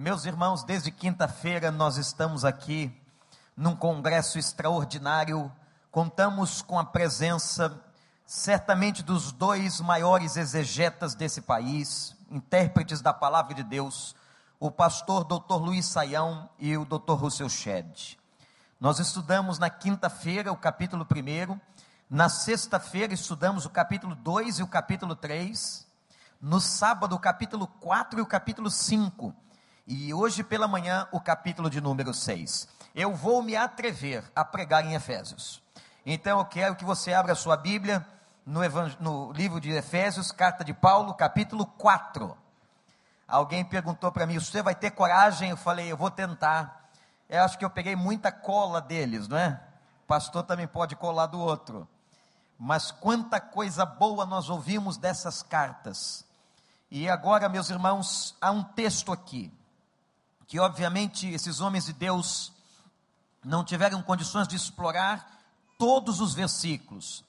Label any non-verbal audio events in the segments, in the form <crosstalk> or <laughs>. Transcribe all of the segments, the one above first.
Meus irmãos, desde quinta-feira nós estamos aqui num congresso extraordinário. Contamos com a presença, certamente, dos dois maiores exegetas desse país, intérpretes da palavra de Deus, o pastor Dr. Luiz Saião e o Dr. Russell Shedd. Nós estudamos na quinta-feira o capítulo 1, na sexta-feira estudamos o capítulo 2 e o capítulo 3, no sábado o capítulo 4 e o capítulo 5 e hoje pela manhã, o capítulo de número 6. Eu vou me atrever a pregar em Efésios. Então eu quero que você abra a sua Bíblia no, no livro de Efésios, carta de Paulo, capítulo 4. Alguém perguntou para mim: você vai ter coragem? Eu falei: eu vou tentar. Eu acho que eu peguei muita cola deles, não é? O pastor também pode colar do outro. Mas quanta coisa boa nós ouvimos dessas cartas. E agora, meus irmãos, há um texto aqui que obviamente esses homens de Deus não tiveram condições de explorar todos os versículos,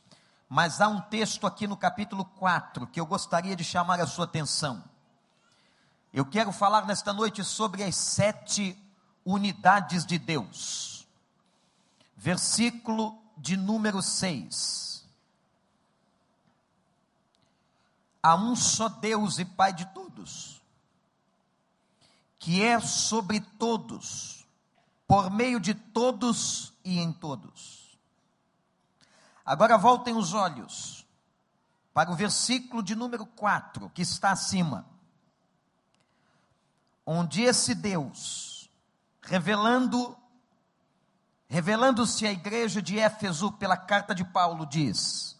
mas há um texto aqui no capítulo 4 que eu gostaria de chamar a sua atenção. Eu quero falar nesta noite sobre as sete unidades de Deus. Versículo de número 6. Há um só Deus e Pai de todos que é sobre todos, por meio de todos e em todos. Agora voltem os olhos para o versículo de número 4, que está acima. Onde esse Deus, revelando revelando-se à igreja de Éfeso pela carta de Paulo, diz: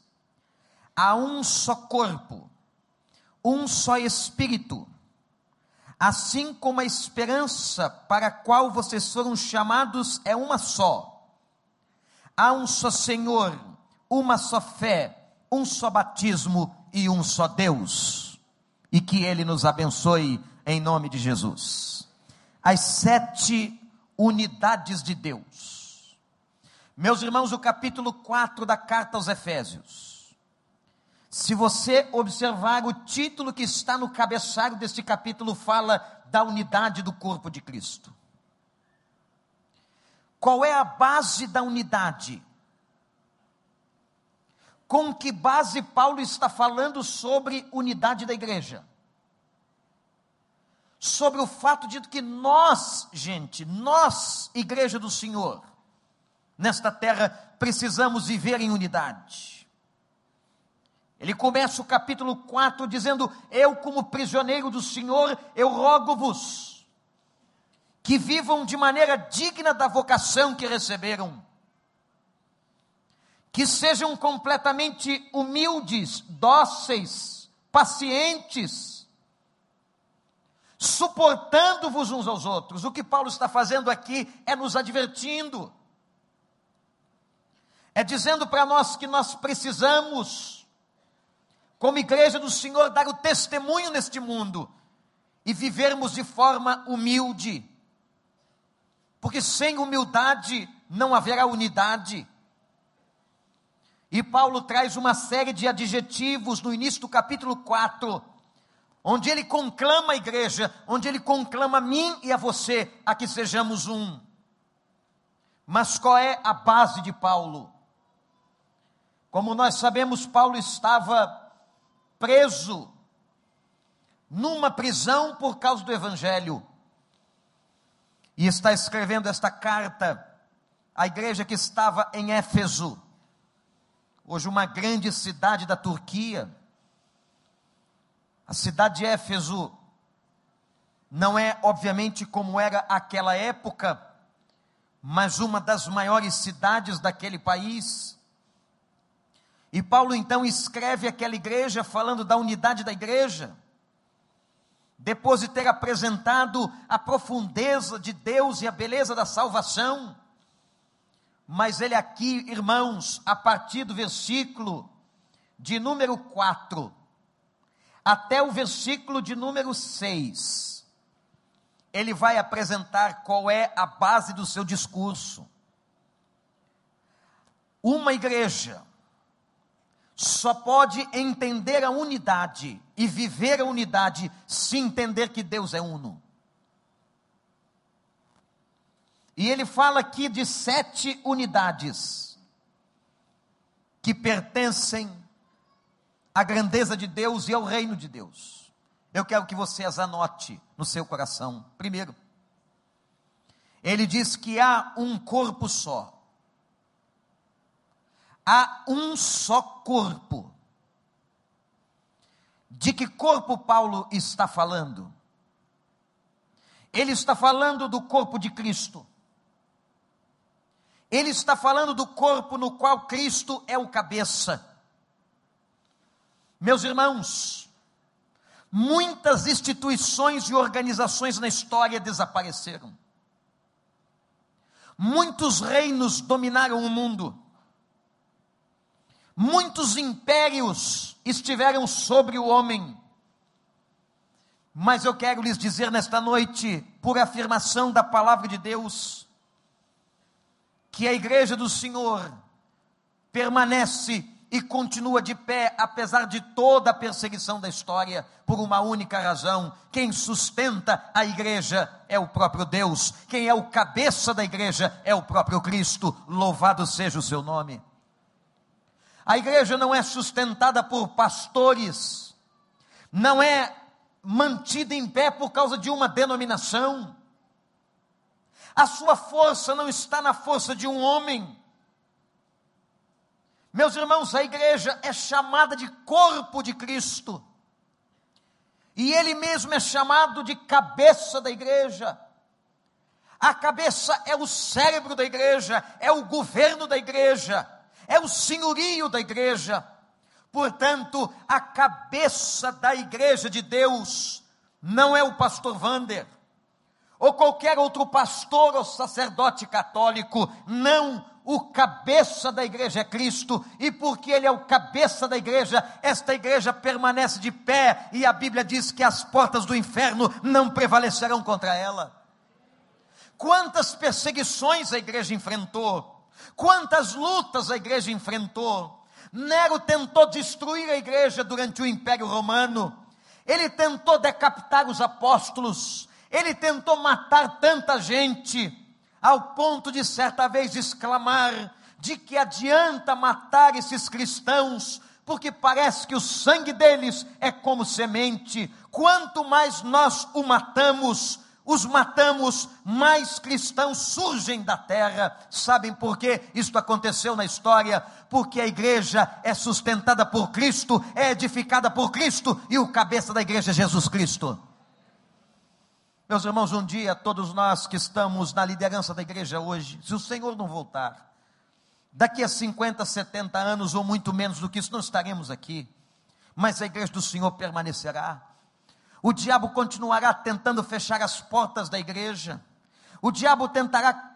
há um só corpo, um só espírito, assim como a esperança para a qual vocês foram chamados é uma só. Há um só Senhor, uma só fé, um só batismo e um só Deus. E que Ele nos abençoe em nome de Jesus. As sete unidades de Deus. Meus irmãos, o capítulo 4 da carta aos Efésios se você observar o título que está no cabeçalho deste capítulo, fala da unidade do corpo de Cristo. Qual é a base da unidade? Com que base Paulo está falando sobre unidade da igreja? Sobre o fato de que nós, gente, nós, igreja do Senhor, nesta terra, precisamos viver em unidade. Ele começa o capítulo 4 dizendo: Eu, como prisioneiro do Senhor, eu rogo-vos que vivam de maneira digna da vocação que receberam, que sejam completamente humildes, dóceis, pacientes, suportando-vos uns aos outros. O que Paulo está fazendo aqui é nos advertindo, é dizendo para nós que nós precisamos como igreja do Senhor, dar o testemunho neste mundo e vivermos de forma humilde, porque sem humildade não haverá unidade. E Paulo traz uma série de adjetivos no início do capítulo 4, onde ele conclama a igreja, onde ele conclama a mim e a você a que sejamos um. Mas qual é a base de Paulo? Como nós sabemos, Paulo estava preso numa prisão por causa do Evangelho. E está escrevendo esta carta à igreja que estava em Éfeso, hoje uma grande cidade da Turquia. A cidade de Éfeso não é, obviamente, como era aquela época, mas uma das maiores cidades daquele país. E Paulo então escreve aquela igreja falando da unidade da igreja. Depois de ter apresentado a profundeza de Deus e a beleza da salvação. Mas ele aqui, irmãos, a partir do versículo de número 4 até o versículo de número 6, ele vai apresentar qual é a base do seu discurso. Uma igreja só pode entender a unidade e viver a unidade se entender que Deus é uno. E ele fala aqui de sete unidades que pertencem à grandeza de Deus e ao reino de Deus. Eu quero que você as anote no seu coração. Primeiro, ele diz que há um corpo só. Há um só corpo. De que corpo Paulo está falando? Ele está falando do corpo de Cristo. Ele está falando do corpo no qual Cristo é o cabeça. Meus irmãos, muitas instituições e organizações na história desapareceram. Muitos reinos dominaram o mundo. Muitos impérios estiveram sobre o homem. Mas eu quero lhes dizer nesta noite, por afirmação da palavra de Deus, que a igreja do Senhor permanece e continua de pé, apesar de toda a perseguição da história, por uma única razão: quem sustenta a igreja é o próprio Deus, quem é o cabeça da igreja é o próprio Cristo, louvado seja o seu nome. A igreja não é sustentada por pastores, não é mantida em pé por causa de uma denominação, a sua força não está na força de um homem. Meus irmãos, a igreja é chamada de corpo de Cristo. E ele mesmo é chamado de cabeça da igreja. A cabeça é o cérebro da igreja, é o governo da igreja, é o senhorio da igreja. Portanto, a cabeça da igreja de Deus não é o pastor Vander, ou qualquer outro pastor ou sacerdote católico, não, o cabeça da igreja é Cristo, e porque Ele é o cabeça da igreja, esta igreja permanece de pé, e a Bíblia diz que as portas do inferno não prevalecerão contra ela. Quantas perseguições a igreja enfrentou, quantas lutas a igreja enfrentou. Nero tentou destruir a igreja durante o Império Romano, ele tentou decapitar os apóstolos, ele tentou matar tanta gente, ao ponto de certa vez exclamar: de que adianta matar esses cristãos, porque parece que o sangue deles é como semente. Quanto mais nós o matamos, os matamos, mais cristãos surgem da terra. Sabem por que isso aconteceu na história? Porque a igreja é sustentada por Cristo, é edificada por Cristo e o cabeça da igreja é Jesus Cristo. Meus irmãos, um dia todos nós que estamos na liderança da igreja hoje, se o Senhor não voltar, daqui a 50, 70 anos ou muito menos do que isso, não estaremos aqui, mas a igreja do Senhor permanecerá. O diabo continuará tentando fechar as portas da igreja, o diabo tentará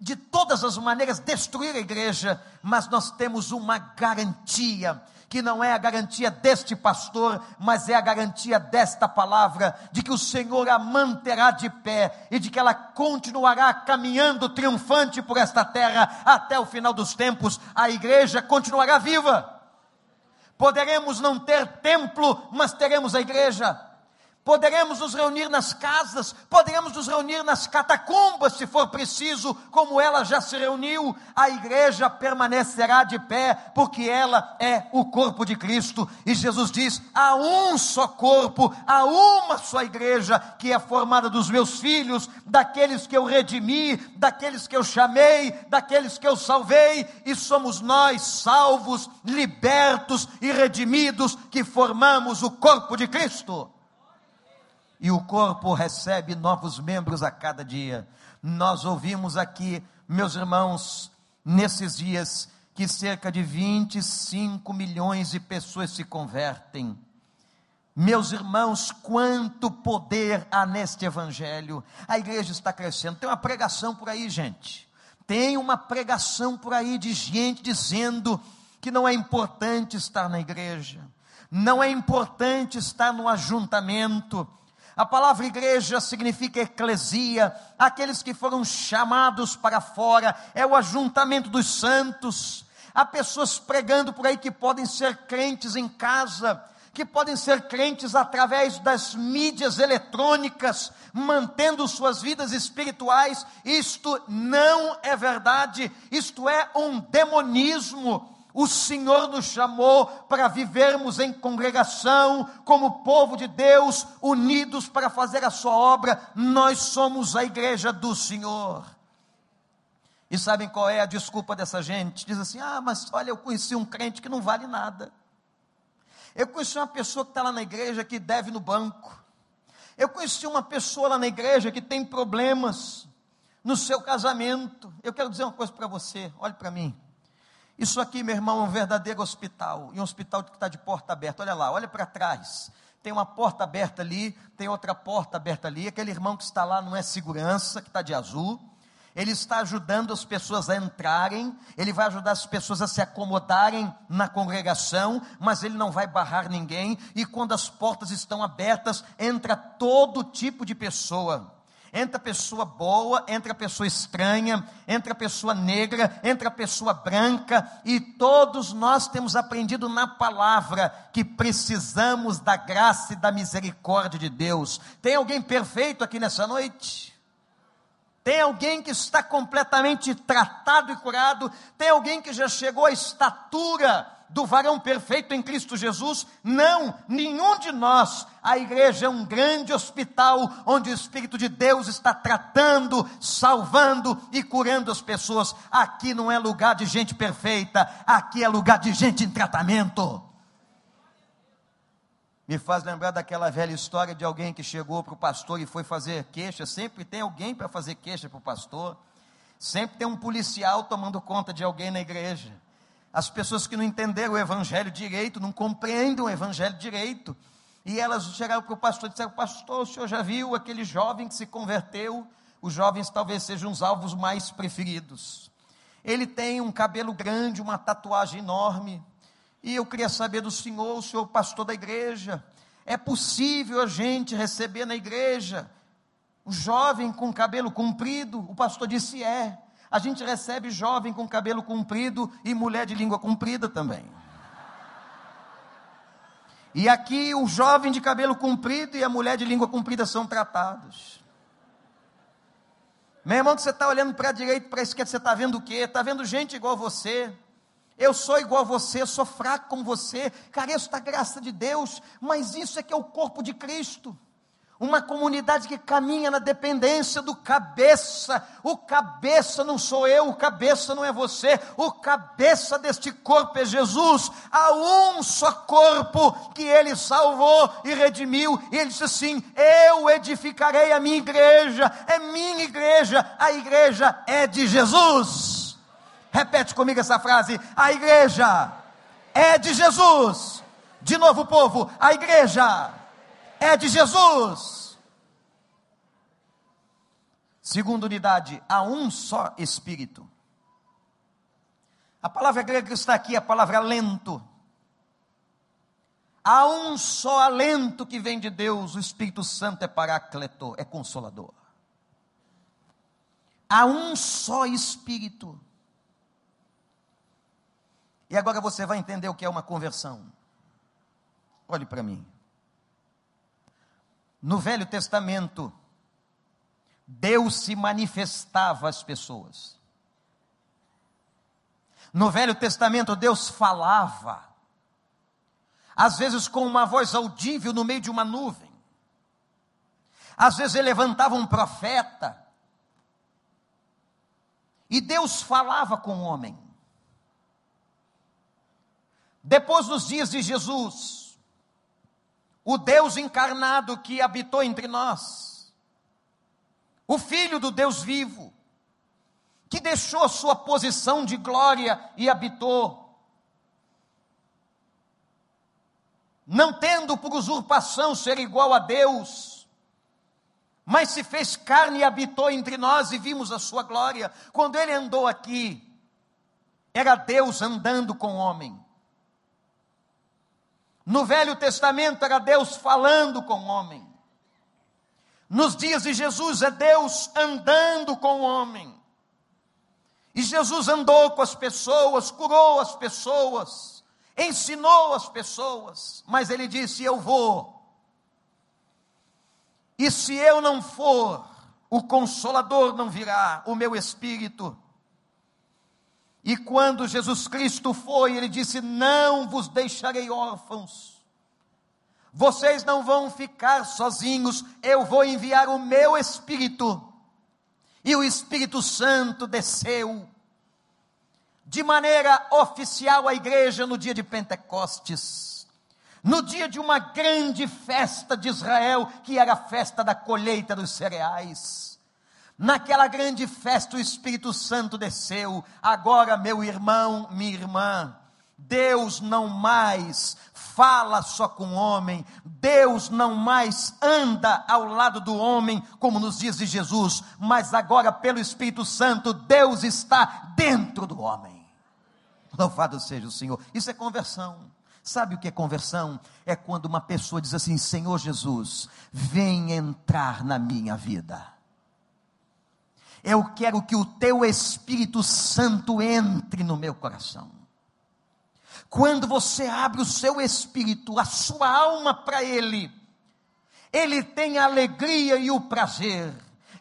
de todas as maneiras destruir a igreja, mas nós temos uma garantia que não é a garantia deste pastor, mas é a garantia desta palavra, de que o Senhor a manterá de pé e de que ela continuará caminhando triunfante por esta terra até o final dos tempos. A igreja continuará viva. Poderemos não ter templo, mas teremos a igreja poderemos nos reunir nas casas, poderemos nos reunir nas catacumbas, se for preciso, como ela já se reuniu, a igreja permanecerá de pé, porque ela é o corpo de Cristo. E Jesus diz: há um só corpo, há uma só igreja, que é formada dos meus filhos, daqueles que eu redimi, daqueles que eu chamei, daqueles que eu salvei, e somos nós, salvos, libertos e redimidos, que formamos o corpo de Cristo e o corpo recebe novos membros a cada dia. Nós ouvimos aqui, meus irmãos, nesses dias, que cerca de 25 milhões de pessoas se convertem. Meus irmãos, quanto poder há neste evangelho. A igreja está crescendo. Tem uma pregação por aí, gente. Tem uma pregação por aí de gente dizendo que não é importante estar na igreja, não é importante estar no ajuntamento, a palavra igreja significa eclesia, aqueles que foram chamados para fora, é o ajuntamento dos santos. Há pessoas pregando por aí que podem ser crentes em casa, que podem ser crentes através das mídias eletrônicas, mantendo suas vidas espirituais. Isto não é verdade, isto é um demonismo. O Senhor nos chamou para vivermos em congregação, como povo de Deus, unidos para fazer a sua obra. Nós somos a igreja do Senhor. E sabem qual é a desculpa dessa gente? Diz assim: ah, mas olha, eu conheci um crente que não vale nada. Eu conheci uma pessoa que está lá na igreja que deve no banco. Eu conheci uma pessoa lá na igreja que tem problemas no seu casamento. Eu quero dizer uma coisa para você, olhe para mim. Isso aqui, meu irmão, é um verdadeiro hospital, e um hospital que está de porta aberta. Olha lá, olha para trás. Tem uma porta aberta ali, tem outra porta aberta ali. Aquele irmão que está lá não é segurança, que está de azul. Ele está ajudando as pessoas a entrarem, ele vai ajudar as pessoas a se acomodarem na congregação, mas ele não vai barrar ninguém. E quando as portas estão abertas, entra todo tipo de pessoa entra pessoa boa, entra pessoa estranha, entra pessoa negra, entra pessoa branca, e todos nós temos aprendido na palavra que precisamos da graça e da misericórdia de Deus. Tem alguém perfeito aqui nessa noite? Tem alguém que está completamente tratado e curado? Tem alguém que já chegou à estatura do varão perfeito em Cristo Jesus? Não, nenhum de nós. A igreja é um grande hospital onde o Espírito de Deus está tratando, salvando e curando as pessoas. Aqui não é lugar de gente perfeita, aqui é lugar de gente em tratamento. Me faz lembrar daquela velha história de alguém que chegou para o pastor e foi fazer queixa. Sempre tem alguém para fazer queixa para o pastor. Sempre tem um policial tomando conta de alguém na igreja. As pessoas que não entenderam o evangelho direito, não compreendem o evangelho direito. E elas chegaram para o pastor e disseram: Pastor, o senhor já viu aquele jovem que se converteu? Os jovens talvez sejam os alvos mais preferidos. Ele tem um cabelo grande, uma tatuagem enorme. E eu queria saber do senhor, o senhor pastor da igreja, é possível a gente receber na igreja o jovem com cabelo comprido? O pastor disse: É. A gente recebe jovem com cabelo comprido e mulher de língua comprida também. E aqui o jovem de cabelo comprido e a mulher de língua comprida são tratados. Meu irmão, que você está olhando para a direita, para a esquerda, você está vendo o quê? Está vendo gente igual a você. Eu sou igual a você, sou fraco como você, careço da graça de Deus, mas isso é que é o corpo de Cristo uma comunidade que caminha na dependência do cabeça. O cabeça não sou eu, o cabeça não é você, o cabeça deste corpo é Jesus. Há um só corpo que ele salvou e redimiu, e ele disse assim: Eu edificarei a minha igreja, é minha igreja, a igreja é de Jesus. Repete comigo essa frase: A igreja é de Jesus. De novo, povo, a igreja é de Jesus. Segunda unidade, há um só Espírito. A palavra grega que está aqui é a palavra alento. Há um só alento que vem de Deus, o Espírito Santo é paracleto, é consolador. Há um só Espírito. E agora você vai entender o que é uma conversão. Olhe para mim. No Velho Testamento, Deus se manifestava às pessoas. No Velho Testamento, Deus falava, às vezes com uma voz audível no meio de uma nuvem. Às vezes ele levantava um profeta. E Deus falava com o homem. Depois dos dias de Jesus, o Deus encarnado que habitou entre nós, o Filho do Deus vivo, que deixou sua posição de glória e habitou, não tendo por usurpação ser igual a Deus, mas se fez carne e habitou entre nós e vimos a sua glória. Quando ele andou aqui, era Deus andando com o homem. No Velho Testamento era Deus falando com o homem. Nos dias de Jesus é Deus andando com o homem. E Jesus andou com as pessoas, curou as pessoas, ensinou as pessoas, mas ele disse: Eu vou. E se eu não for, o consolador não virá, o meu espírito. E quando Jesus Cristo foi, ele disse: Não vos deixarei órfãos. Vocês não vão ficar sozinhos, eu vou enviar o meu espírito. E o Espírito Santo desceu de maneira oficial à igreja no dia de Pentecostes, no dia de uma grande festa de Israel, que era a festa da colheita dos cereais. Naquela grande festa o Espírito Santo desceu. Agora, meu irmão, minha irmã, Deus não mais fala só com o homem, Deus não mais anda ao lado do homem, como nos diz Jesus, mas agora, pelo Espírito Santo, Deus está dentro do homem. Louvado seja o Senhor. Isso é conversão. Sabe o que é conversão? É quando uma pessoa diz assim: Senhor Jesus, vem entrar na minha vida. Eu quero que o teu Espírito Santo entre no meu coração. Quando você abre o seu espírito, a sua alma para Ele, Ele tem a alegria e o prazer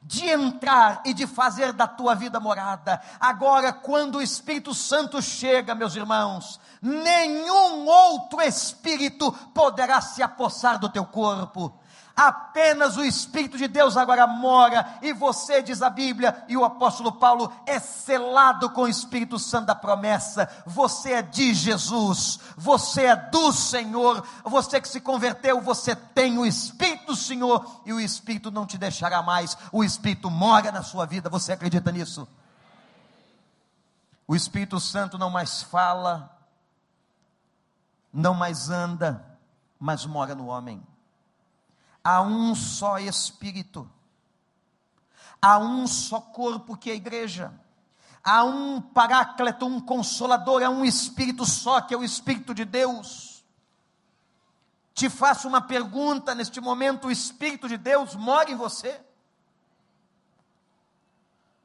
de entrar e de fazer da tua vida morada. Agora, quando o Espírito Santo chega, meus irmãos, nenhum outro espírito poderá se apossar do teu corpo apenas o Espírito de Deus agora mora, e você, diz a Bíblia, e o apóstolo Paulo, é selado com o Espírito Santo da promessa. Você é de Jesus, você é do Senhor, você que se converteu, você tem o Espírito do Senhor, e o Espírito não te deixará mais, o Espírito mora na sua vida, você acredita nisso? O Espírito Santo não mais fala, não mais anda, mas mora no homem há um só Espírito, há um só corpo que é a igreja, há um Paráclito, um Consolador, há um Espírito só que é o Espírito de Deus. Te faço uma pergunta neste momento: o Espírito de Deus mora em você?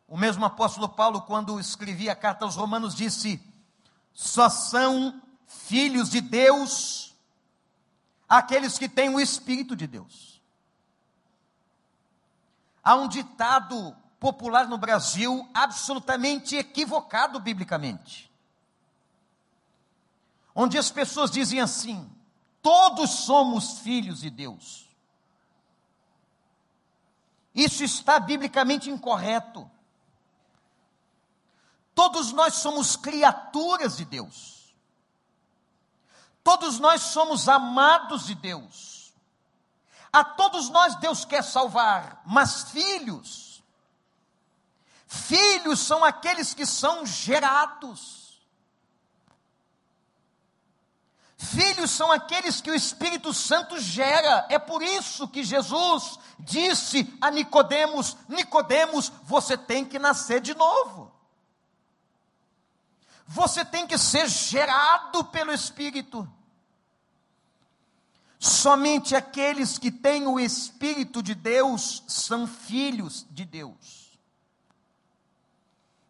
O mesmo apóstolo Paulo, quando escrevia a carta aos Romanos, disse: só são filhos de Deus aqueles que têm o Espírito de Deus. Há um ditado popular no Brasil absolutamente equivocado biblicamente. Onde as pessoas dizem assim: todos somos filhos de Deus. Isso está biblicamente incorreto. Todos nós somos criaturas de Deus. Todos nós somos amados de Deus. A todos nós Deus quer salvar, mas filhos, filhos são aqueles que são gerados. Filhos são aqueles que o Espírito Santo gera. É por isso que Jesus disse a Nicodemos: Nicodemos, você tem que nascer de novo. Você tem que ser gerado pelo Espírito. Somente aqueles que têm o Espírito de Deus são filhos de Deus.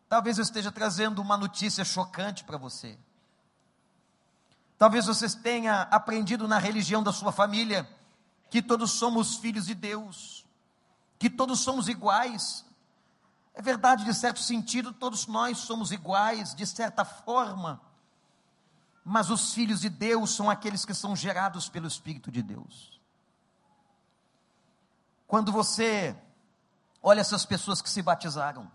Talvez eu esteja trazendo uma notícia chocante para você. Talvez você tenha aprendido na religião da sua família que todos somos filhos de Deus, que todos somos iguais. É verdade, de certo sentido, todos nós somos iguais, de certa forma mas os filhos de Deus são aqueles que são gerados pelo Espírito de Deus. Quando você olha essas pessoas que se batizaram,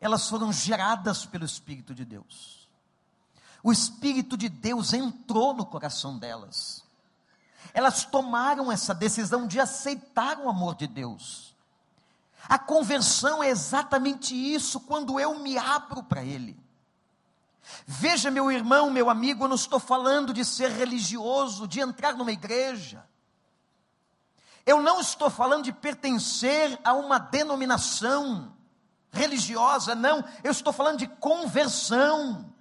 elas foram geradas pelo Espírito de Deus. O Espírito de Deus entrou no coração delas. Elas tomaram essa decisão de aceitar o amor de Deus. A conversão é exatamente isso, quando eu me abro para Ele. Veja, meu irmão, meu amigo, eu não estou falando de ser religioso, de entrar numa igreja. Eu não estou falando de pertencer a uma denominação religiosa, não. Eu estou falando de conversão.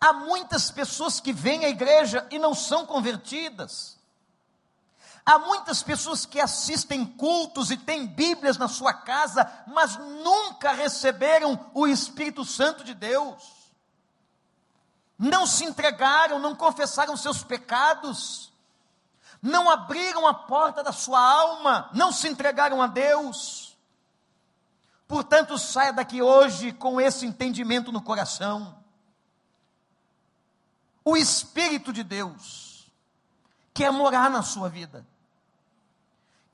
Há muitas pessoas que vêm à igreja e não são convertidas. Há muitas pessoas que assistem cultos e têm Bíblias na sua casa, mas nunca receberam o Espírito Santo de Deus. não se entregaram, não confessaram seus pecados, não abriram a porta da sua alma, não se entregaram a Deus. Portanto, saia daqui hoje com esse entendimento no coração. O Espírito de Deus quer morar na sua vida,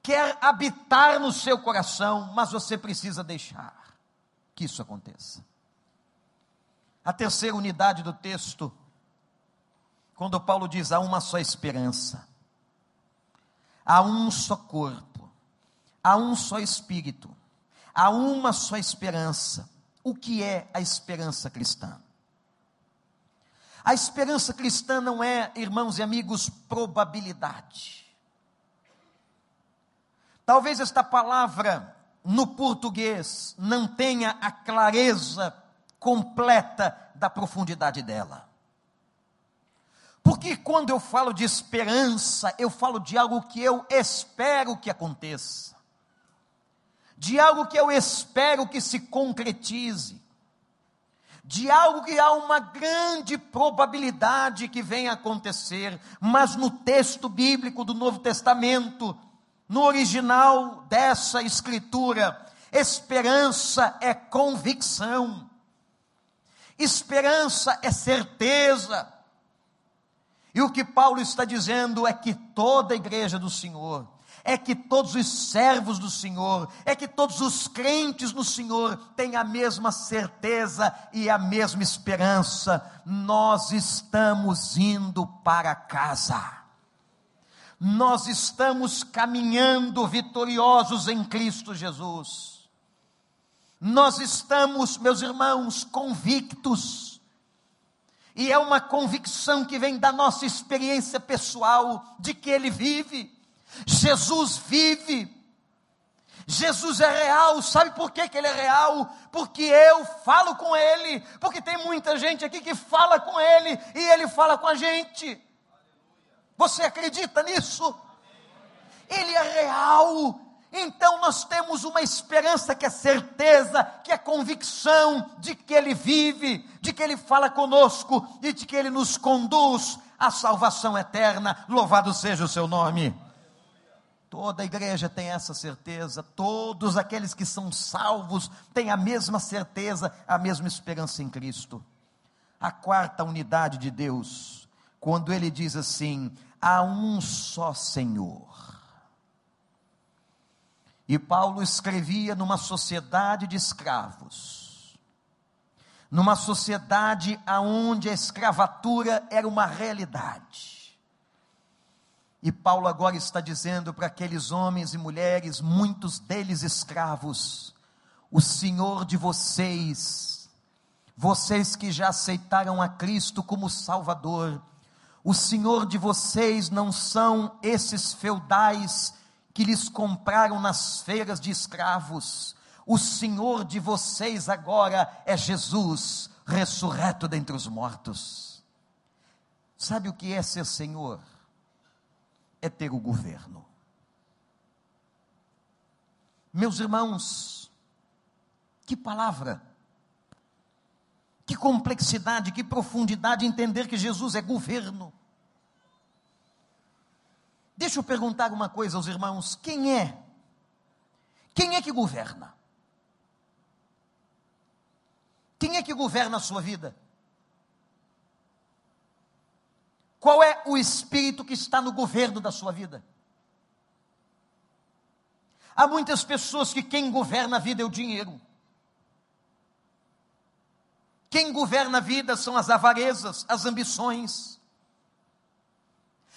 quer habitar no seu coração, mas você precisa deixar que isso aconteça. A terceira unidade do texto, quando Paulo diz: há uma só esperança, há um só corpo, há um só espírito, há uma só esperança. O que é a esperança cristã? A esperança cristã não é, irmãos e amigos, probabilidade. Talvez esta palavra no português não tenha a clareza completa da profundidade dela. Porque quando eu falo de esperança, eu falo de algo que eu espero que aconteça, de algo que eu espero que se concretize, de algo que há uma grande probabilidade que venha a acontecer, mas no texto bíblico do Novo Testamento, no original dessa escritura, esperança é convicção. Esperança é certeza. E o que Paulo está dizendo é que toda a igreja do Senhor, é que todos os servos do Senhor, é que todos os crentes no Senhor têm a mesma certeza e a mesma esperança. Nós estamos indo para casa. Nós estamos caminhando vitoriosos em Cristo Jesus. Nós estamos, meus irmãos, convictos, e é uma convicção que vem da nossa experiência pessoal, de que Ele vive, Jesus vive, Jesus é real, sabe por que, que Ele é real? Porque eu falo com Ele, porque tem muita gente aqui que fala com Ele, e Ele fala com a gente, você acredita nisso? Ele é real, então nós temos uma esperança que é certeza, que é convicção de que Ele vive, de que Ele fala conosco e de que Ele nos conduz à salvação eterna. Louvado seja o seu nome. Toda a igreja tem essa certeza, todos aqueles que são salvos têm a mesma certeza, a mesma esperança em Cristo. A quarta unidade de Deus, quando ele diz assim: há um só Senhor e Paulo escrevia numa sociedade de escravos, numa sociedade onde a escravatura era uma realidade. E Paulo agora está dizendo para aqueles homens e mulheres, muitos deles escravos, o Senhor de vocês, vocês que já aceitaram a Cristo como Salvador, o Senhor de vocês não são esses feudais que lhes compraram nas feiras de escravos. O Senhor de vocês agora é Jesus, ressurreto dentre os mortos. Sabe o que é ser Senhor? É ter o governo. Meus irmãos, que palavra, que complexidade, que profundidade entender que Jesus é governo. Deixa eu perguntar uma coisa aos irmãos: quem é? Quem é que governa? Quem é que governa a sua vida? Qual é o espírito que está no governo da sua vida? Há muitas pessoas que quem governa a vida é o dinheiro. Quem governa a vida são as avarezas, as ambições.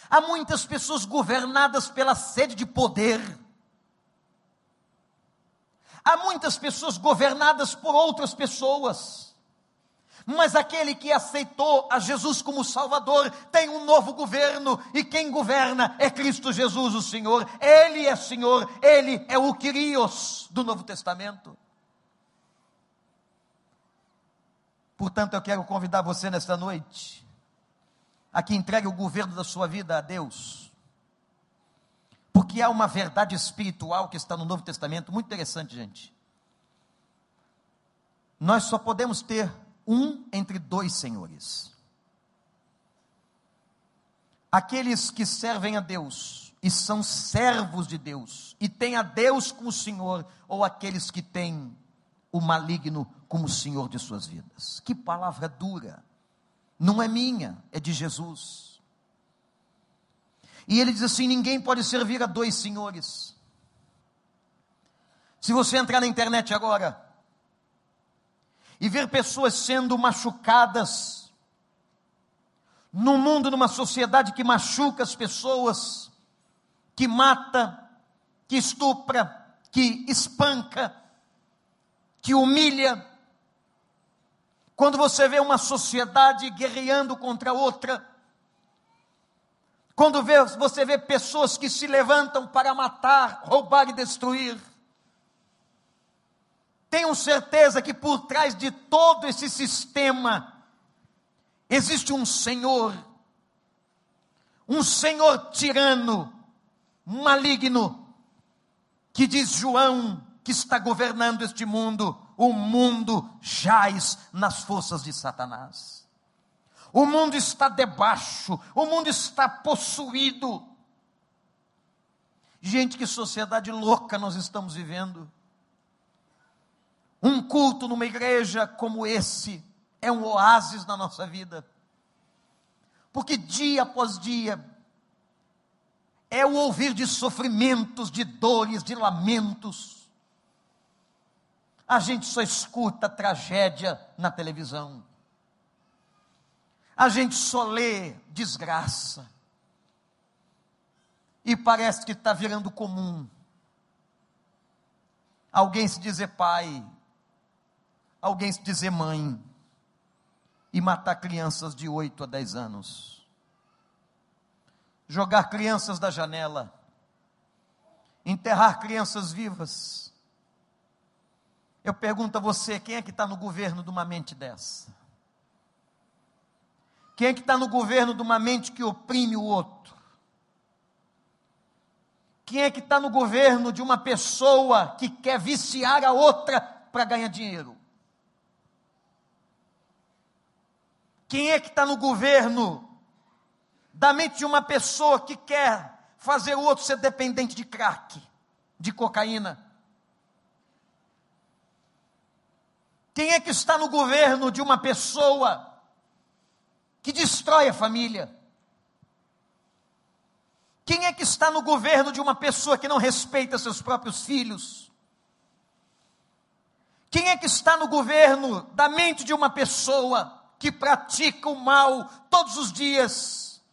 Há muitas pessoas governadas pela sede de poder. Há muitas pessoas governadas por outras pessoas. Mas aquele que aceitou a Jesus como Salvador tem um novo governo, e quem governa é Cristo Jesus, o Senhor. Ele é Senhor, ele é o Quirios do Novo Testamento. Portanto, eu quero convidar você nesta noite a que entregue o governo da sua vida a Deus. Porque há uma verdade espiritual que está no Novo Testamento, muito interessante, gente. Nós só podemos ter um entre dois senhores. aqueles que servem a Deus e são servos de Deus e têm a Deus como Senhor, ou aqueles que têm o maligno como Senhor de suas vidas. Que palavra dura! Não é minha, é de Jesus. E ele diz assim: ninguém pode servir a dois senhores. Se você entrar na internet agora e ver pessoas sendo machucadas, num mundo, numa sociedade que machuca as pessoas, que mata, que estupra, que espanca, que humilha. Quando você vê uma sociedade guerreando contra outra, quando vê, você vê pessoas que se levantam para matar, roubar e destruir, tenham certeza que por trás de todo esse sistema existe um Senhor, um Senhor tirano, maligno, que diz João que está governando este mundo, o mundo jaz nas forças de Satanás. O mundo está debaixo, o mundo está possuído. Gente, que sociedade louca nós estamos vivendo. Um culto numa igreja como esse é um oásis na nossa vida. Porque dia após dia é o ouvir de sofrimentos, de dores, de lamentos. A gente só escuta tragédia na televisão. A gente só lê desgraça. E parece que está virando comum. Alguém se dizer pai, alguém se dizer mãe e matar crianças de 8 a 10 anos. Jogar crianças da janela, enterrar crianças vivas. Eu pergunto a você: quem é que está no governo de uma mente dessa? Quem é que está no governo de uma mente que oprime o outro? Quem é que está no governo de uma pessoa que quer viciar a outra para ganhar dinheiro? Quem é que está no governo da mente de uma pessoa que quer fazer o outro ser dependente de crack, de cocaína? Quem é que está no governo de uma pessoa que destrói a família? Quem é que está no governo de uma pessoa que não respeita seus próprios filhos? Quem é que está no governo da mente de uma pessoa que pratica o mal todos os dias,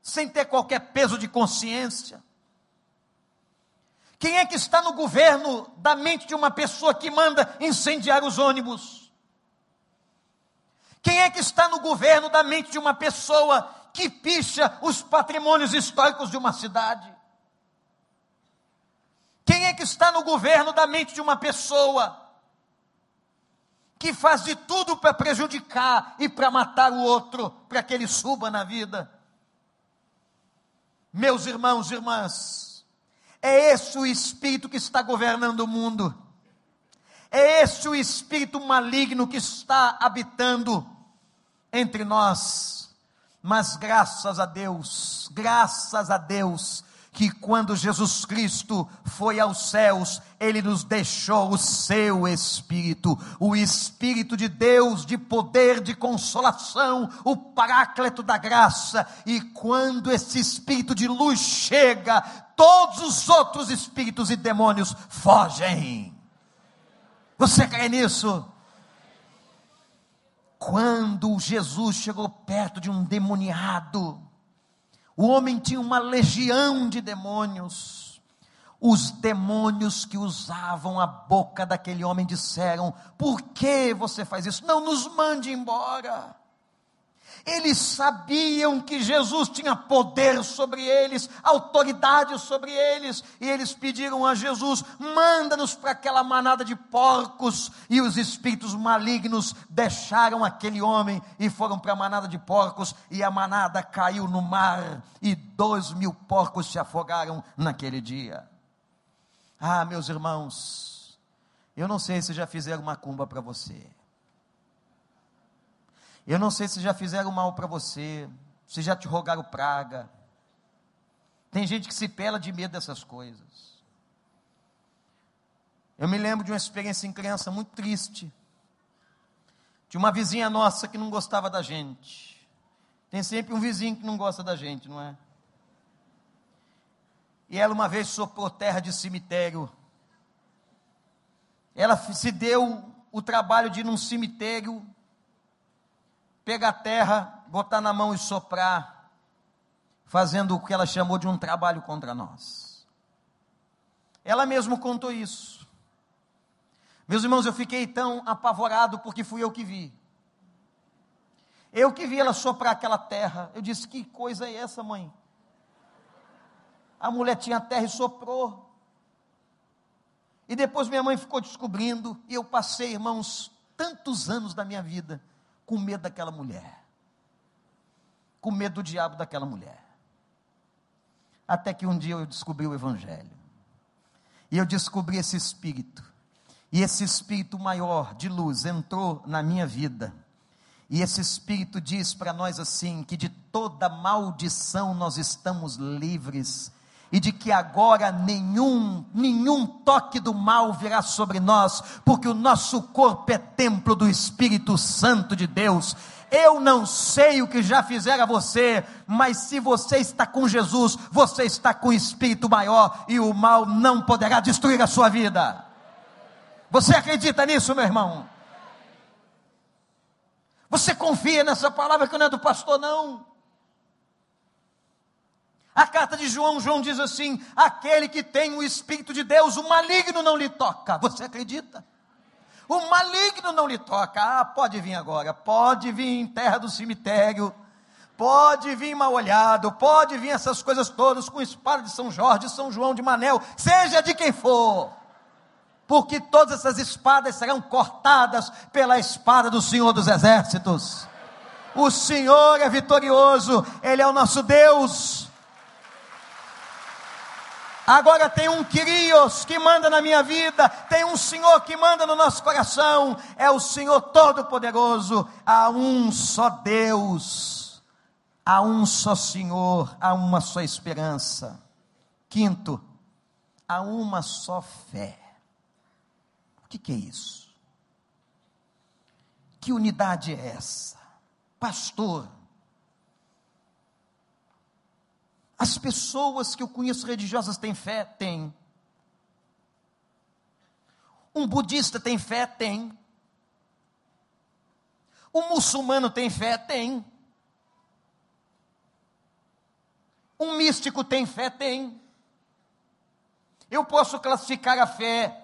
sem ter qualquer peso de consciência? Quem é que está no governo da mente de uma pessoa que manda incendiar os ônibus? Quem é que está no governo da mente de uma pessoa que picha os patrimônios históricos de uma cidade? Quem é que está no governo da mente de uma pessoa que faz de tudo para prejudicar e para matar o outro, para que ele suba na vida. Meus irmãos e irmãs, é esse o espírito que está governando o mundo, é esse o espírito maligno que está habitando entre nós. Mas graças a Deus, graças a Deus, que quando Jesus Cristo foi aos céus, ele nos deixou o seu Espírito, o Espírito de Deus, de poder, de consolação, o Paráclito da graça, e quando esse Espírito de luz chega, todos os outros espíritos e demônios fogem. Você crê nisso? Quando Jesus chegou perto de um demoniado, o homem tinha uma legião de demônios. Os demônios que usavam a boca daquele homem disseram: Por que você faz isso? Não nos mande embora. Eles sabiam que Jesus tinha poder sobre eles, autoridade sobre eles, e eles pediram a Jesus: manda-nos para aquela manada de porcos. E os espíritos malignos deixaram aquele homem e foram para a manada de porcos, e a manada caiu no mar, e dois mil porcos se afogaram naquele dia. Ah, meus irmãos, eu não sei se já fizeram uma cumba para você. Eu não sei se já fizeram mal para você. Se já te rogaram praga. Tem gente que se pela de medo dessas coisas. Eu me lembro de uma experiência em criança muito triste. De uma vizinha nossa que não gostava da gente. Tem sempre um vizinho que não gosta da gente, não é? E ela uma vez soprou terra de cemitério. Ela se deu o trabalho de ir num cemitério, pegar terra, botar na mão e soprar, fazendo o que ela chamou de um trabalho contra nós. Ela mesmo contou isso. Meus irmãos, eu fiquei tão apavorado porque fui eu que vi. Eu que vi ela soprar aquela terra. Eu disse: Que coisa é essa, mãe? A mulher tinha terra e soprou. E depois minha mãe ficou descobrindo, e eu passei, irmãos, tantos anos da minha vida com medo daquela mulher. Com medo do diabo daquela mulher. Até que um dia eu descobri o Evangelho. E eu descobri esse espírito. E esse espírito maior de luz entrou na minha vida. E esse espírito diz para nós assim: que de toda maldição nós estamos livres e de que agora nenhum, nenhum toque do mal virá sobre nós, porque o nosso corpo é templo do Espírito Santo de Deus. Eu não sei o que já fizeram a você, mas se você está com Jesus, você está com o Espírito maior e o mal não poderá destruir a sua vida. Você acredita nisso, meu irmão? Você confia nessa palavra que não é do pastor, não? A carta de João, João diz assim: aquele que tem o Espírito de Deus, o maligno não lhe toca. Você acredita? O maligno não lhe toca. Ah, pode vir agora, pode vir em terra do cemitério, pode vir mal olhado, pode vir essas coisas todas com espada de São Jorge, São João de Manel, seja de quem for. Porque todas essas espadas serão cortadas pela espada do Senhor dos Exércitos. O Senhor é vitorioso, Ele é o nosso Deus. Agora tem um Quirios que manda na minha vida, tem um Senhor que manda no nosso coração, é o Senhor Todo-Poderoso. Há um só Deus, há um só Senhor, há uma só esperança. Quinto, há uma só fé. O que, que é isso? Que unidade é essa? Pastor, As pessoas que eu conheço religiosas têm fé? Tem. Um budista tem fé? Tem. Um muçulmano tem fé? Tem. Um místico tem fé? Tem. Eu posso classificar a fé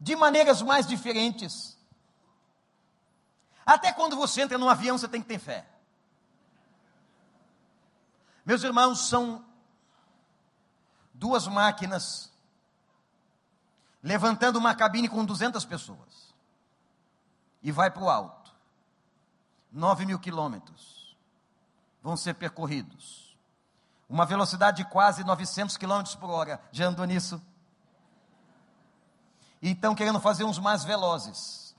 de maneiras mais diferentes. Até quando você entra num avião, você tem que ter fé. Meus irmãos, são duas máquinas levantando uma cabine com 200 pessoas e vai para o alto. 9 mil quilômetros vão ser percorridos. Uma velocidade de quase 900 quilômetros por hora. Já andou nisso? E estão querendo fazer uns mais velozes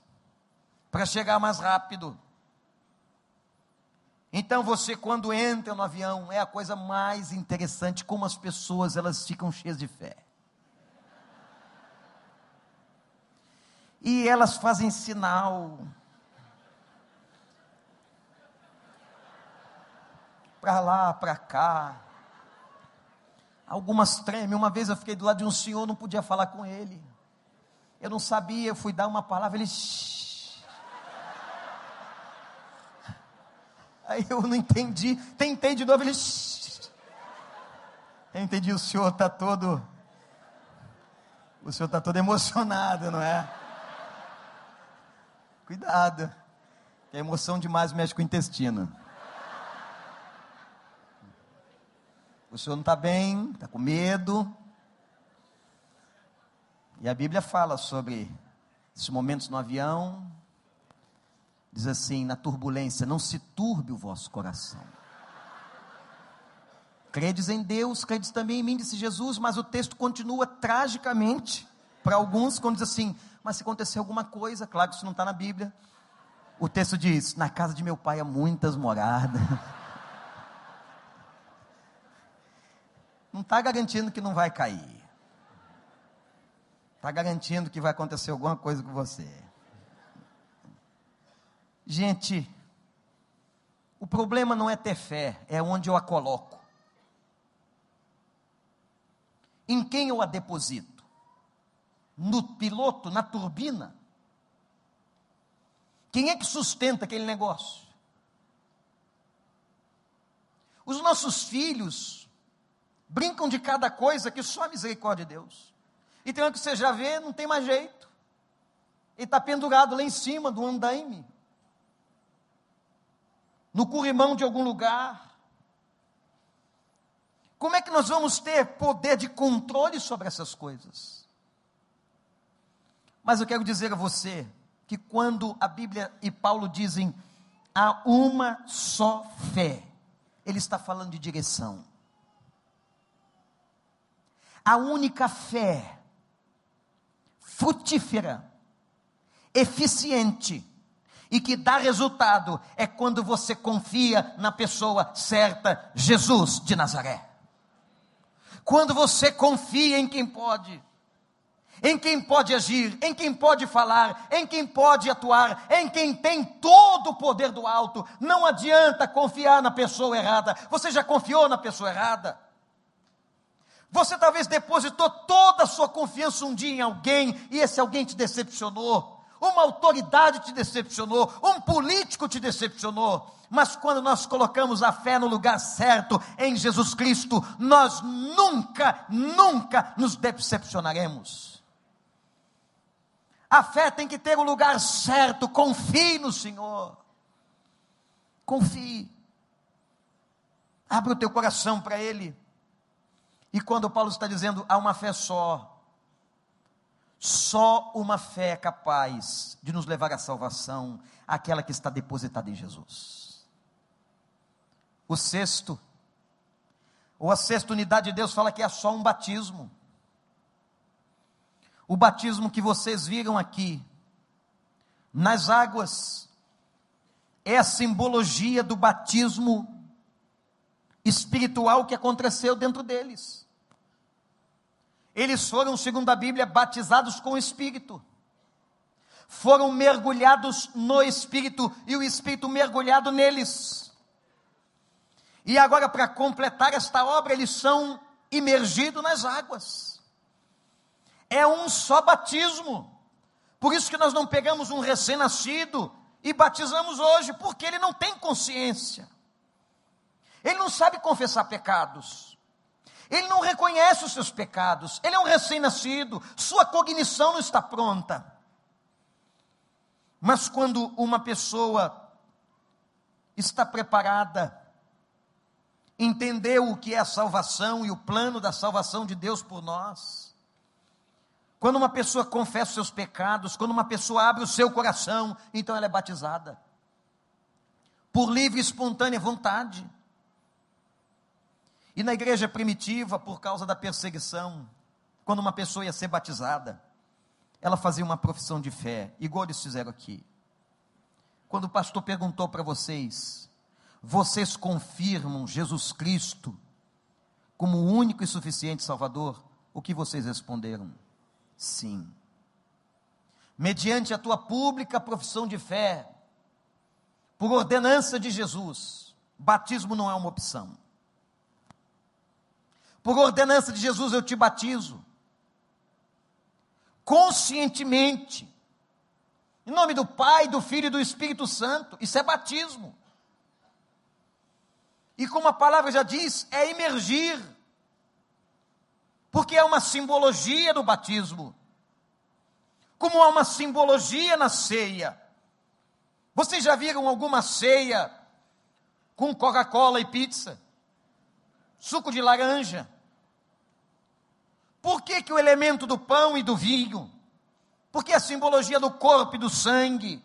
para chegar mais rápido. Então você quando entra no avião é a coisa mais interessante como as pessoas elas ficam cheias de fé. E elas fazem sinal para lá, para cá. Algumas tremem. Uma vez eu fiquei do lado de um senhor, não podia falar com ele. Eu não sabia, eu fui dar uma palavra, ele Aí eu não entendi. Tentei de novo, ele. Eu entendi, o senhor está todo. O senhor está todo emocionado, não é? Cuidado. A emoção demais mexe com o intestino. O senhor não está bem, está com medo. E a Bíblia fala sobre esses momentos no avião, Diz assim: na turbulência, não se turbe o vosso coração. Credes em Deus, credes também em mim, disse Jesus, mas o texto continua tragicamente para alguns, quando diz assim: mas se acontecer alguma coisa, claro que isso não está na Bíblia. O texto diz: Na casa de meu pai há muitas moradas. <laughs> Não está garantindo que não vai cair. Está garantindo que vai acontecer alguma coisa com você. Gente, o problema não é ter fé, é onde eu a coloco. Em quem eu a deposito? No piloto, na turbina? Quem é que sustenta aquele negócio? Os nossos filhos brincam de cada coisa que só a misericórdia de Deus. E tem uma que você já vê, não tem mais jeito. Ele está pendurado lá em cima do andaime. No corrimão de algum lugar. Como é que nós vamos ter poder de controle sobre essas coisas? Mas eu quero dizer a você, que quando a Bíblia e Paulo dizem há uma só fé, ele está falando de direção. A única fé frutífera, eficiente e que dá resultado é quando você confia na pessoa certa, Jesus de Nazaré. Quando você confia em quem pode em quem pode agir, em quem pode falar, em quem pode atuar, em quem tem todo o poder do alto. Não adianta confiar na pessoa errada. Você já confiou na pessoa errada? Você talvez depositou toda a sua confiança um dia em alguém e esse alguém te decepcionou. Uma autoridade te decepcionou, um político te decepcionou. Mas quando nós colocamos a fé no lugar certo, em Jesus Cristo, nós nunca, nunca nos decepcionaremos. A fé tem que ter o lugar certo. Confie no Senhor. Confie. Abre o teu coração para Ele. E quando Paulo está dizendo há uma fé só, só uma fé é capaz de nos levar à salvação, aquela que está depositada em Jesus. O sexto, ou a sexta unidade de Deus fala que é só um batismo. O batismo que vocês viram aqui, nas águas, é a simbologia do batismo espiritual que aconteceu dentro deles. Eles foram, segundo a Bíblia, batizados com o Espírito. Foram mergulhados no Espírito e o Espírito mergulhado neles. E agora, para completar esta obra, eles são imergidos nas águas é um só batismo. Por isso que nós não pegamos um recém-nascido e batizamos hoje, porque ele não tem consciência. Ele não sabe confessar pecados. Ele não reconhece os seus pecados. Ele é um recém-nascido. Sua cognição não está pronta. Mas quando uma pessoa está preparada, entendeu o que é a salvação e o plano da salvação de Deus por nós, quando uma pessoa confessa seus pecados, quando uma pessoa abre o seu coração, então ela é batizada. Por livre e espontânea vontade. E na igreja primitiva, por causa da perseguição, quando uma pessoa ia ser batizada, ela fazia uma profissão de fé, igual eles fizeram aqui. Quando o pastor perguntou para vocês, vocês confirmam Jesus Cristo como o único e suficiente Salvador? O que vocês responderam? Sim. Mediante a tua pública profissão de fé, por ordenança de Jesus, batismo não é uma opção. Por ordenança de Jesus eu te batizo. Conscientemente. Em nome do Pai, do Filho e do Espírito Santo. Isso é batismo. E como a palavra já diz, é imergir porque é uma simbologia do batismo, como há uma simbologia na ceia. Vocês já viram alguma ceia com Coca-Cola e pizza? Suco de laranja? Por que, que o elemento do pão e do vinho? Porque a simbologia do corpo e do sangue.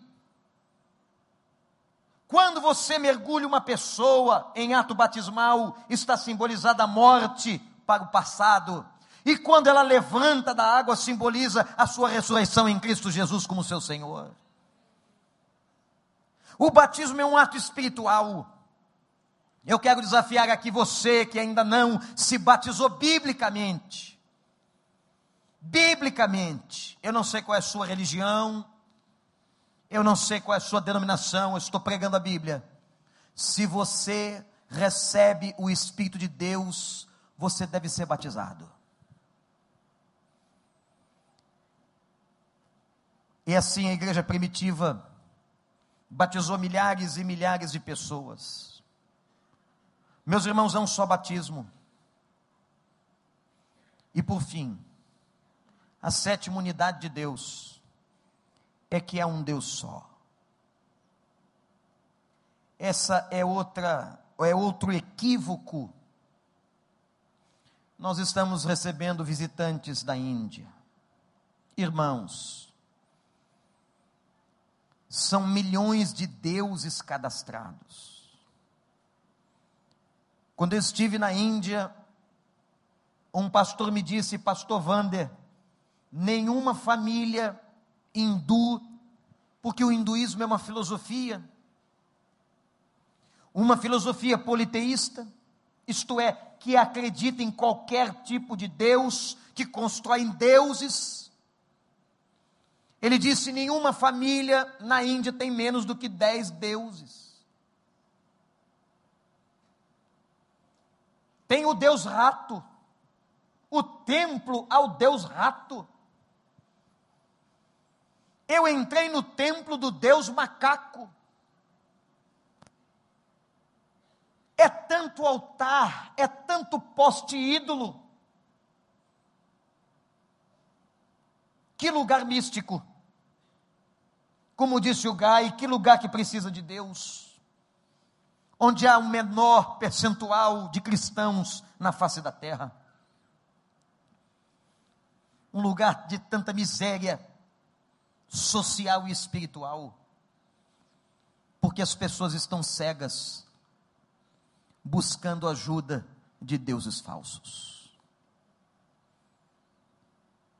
Quando você mergulha uma pessoa em ato batismal, está simbolizada a morte para o passado e quando ela levanta da água, simboliza a sua ressurreição em Cristo Jesus como seu Senhor. O batismo é um ato espiritual. Eu quero desafiar aqui você que ainda não se batizou biblicamente. Biblicamente. Eu não sei qual é a sua religião, eu não sei qual é a sua denominação, eu estou pregando a Bíblia. Se você recebe o Espírito de Deus, você deve ser batizado. E assim a igreja primitiva batizou milhares e milhares de pessoas. Meus irmãos, é um só batismo. E por fim, a sétima unidade de Deus é que é um Deus só. Essa é outra, é outro equívoco. Nós estamos recebendo visitantes da Índia. Irmãos, são milhões de deuses cadastrados. Quando eu estive na Índia, um pastor me disse, pastor Vander, nenhuma família hindu, porque o hinduísmo é uma filosofia, uma filosofia politeísta, isto é, que acredita em qualquer tipo de Deus, que constrói deuses, ele disse: nenhuma família na Índia tem menos do que dez deuses. Tem o Deus rato, o templo ao Deus rato. Eu entrei no templo do Deus macaco. É tanto altar, é tanto poste ídolo. Que lugar místico. Como disse o Gai, que lugar que precisa de Deus? Onde há um menor percentual de cristãos na face da terra. Um lugar de tanta miséria social e espiritual. Porque as pessoas estão cegas, buscando ajuda de deuses falsos.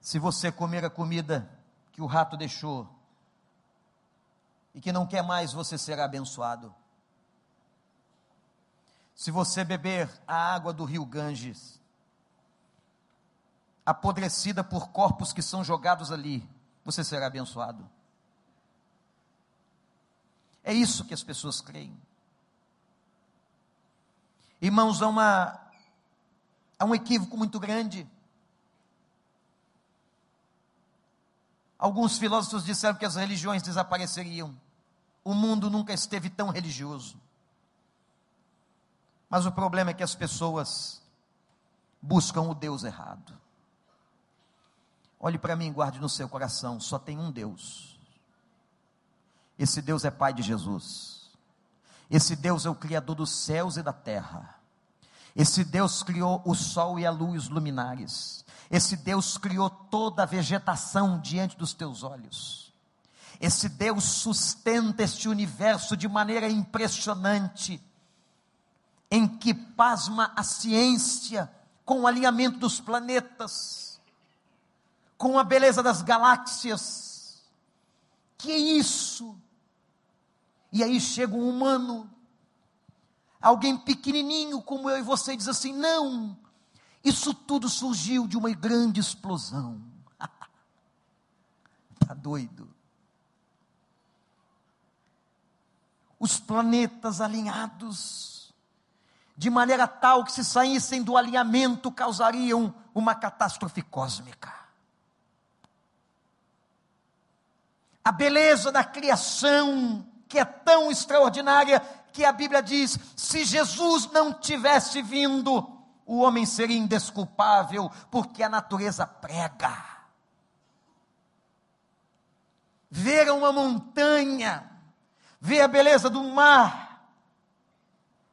Se você comer a comida que o rato deixou e que não quer mais, você será abençoado. Se você beber a água do rio Ganges, apodrecida por corpos que são jogados ali, você será abençoado. É isso que as pessoas creem. Irmãos, há, uma, há um equívoco muito grande Alguns filósofos disseram que as religiões desapareceriam. O mundo nunca esteve tão religioso. Mas o problema é que as pessoas buscam o Deus errado. Olhe para mim, guarde no seu coração: só tem um Deus. Esse Deus é Pai de Jesus. Esse Deus é o Criador dos céus e da terra. Esse Deus criou o sol e a luz, luminares. Esse Deus criou toda a vegetação diante dos teus olhos. Esse Deus sustenta este universo de maneira impressionante, em que pasma a ciência com o alinhamento dos planetas, com a beleza das galáxias. Que é isso? E aí chega um humano, alguém pequenininho como eu e você, diz assim: não, isso tudo surgiu de uma grande explosão. Está <laughs> doido? Os planetas alinhados, de maneira tal que se saíssem do alinhamento causariam uma catástrofe cósmica. A beleza da criação, que é tão extraordinária, que a Bíblia diz: se Jesus não tivesse vindo, o homem seria indesculpável, porque a natureza prega. Ver uma montanha, ver a beleza do mar,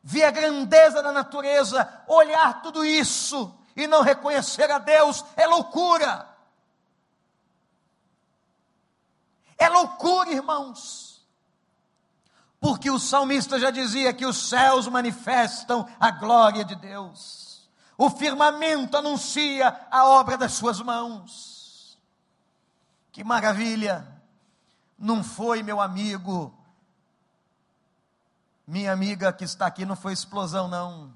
ver a grandeza da natureza, olhar tudo isso e não reconhecer a Deus é loucura. É loucura, irmãos. Porque o salmista já dizia que os céus manifestam a glória de Deus. O firmamento anuncia a obra das suas mãos. Que maravilha! Não foi, meu amigo, Minha amiga que está aqui não foi explosão, não.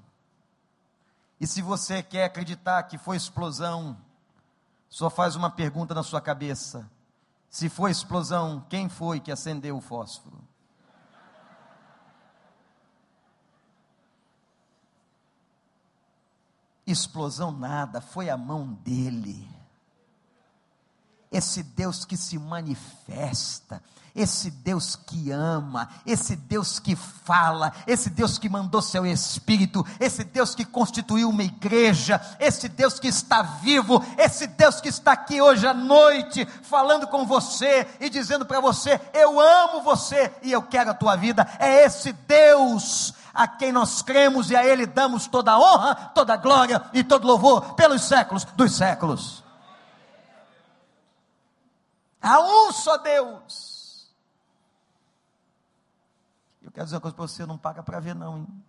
E se você quer acreditar que foi explosão, só faz uma pergunta na sua cabeça: se foi explosão, quem foi que acendeu o fósforo? Explosão nada, foi a mão dele esse Deus que se manifesta, esse Deus que ama, esse Deus que fala, esse Deus que mandou seu Espírito, esse Deus que constituiu uma igreja, esse Deus que está vivo, esse Deus que está aqui hoje à noite, falando com você e dizendo para você: Eu amo você e eu quero a tua vida. É esse Deus a quem nós cremos e a Ele damos toda a honra, toda a glória e todo louvor pelos séculos dos séculos. Há um só Deus. Eu quero dizer uma coisa para você: não paga para ver, não. Hein?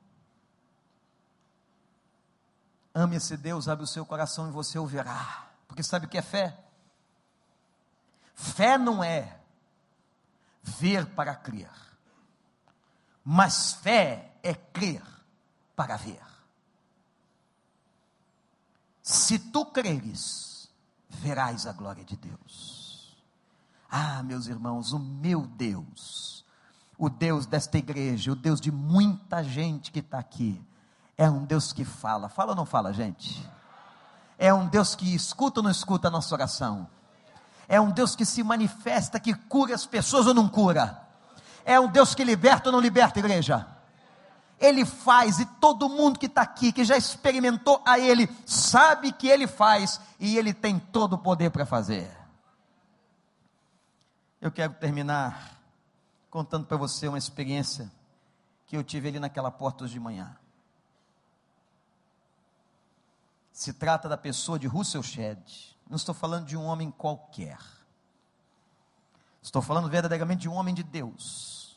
Ame esse Deus, abre o seu coração e você o verá. Porque sabe o que é fé? Fé não é ver para crer, mas fé é crer para ver. Se tu creres, verás a glória de Deus. Ah, meus irmãos, o meu Deus, o Deus desta igreja, o Deus de muita gente que está aqui, é um Deus que fala. Fala ou não fala, gente? É um Deus que escuta ou não escuta a nossa oração? É um Deus que se manifesta, que cura as pessoas ou não cura? É um Deus que liberta ou não liberta, igreja? Ele faz e todo mundo que está aqui, que já experimentou a Ele, sabe que Ele faz e Ele tem todo o poder para fazer. Eu quero terminar contando para você uma experiência que eu tive ali naquela porta hoje de manhã. Se trata da pessoa de Russell Shedd. Não estou falando de um homem qualquer. Estou falando verdadeiramente de um homem de Deus.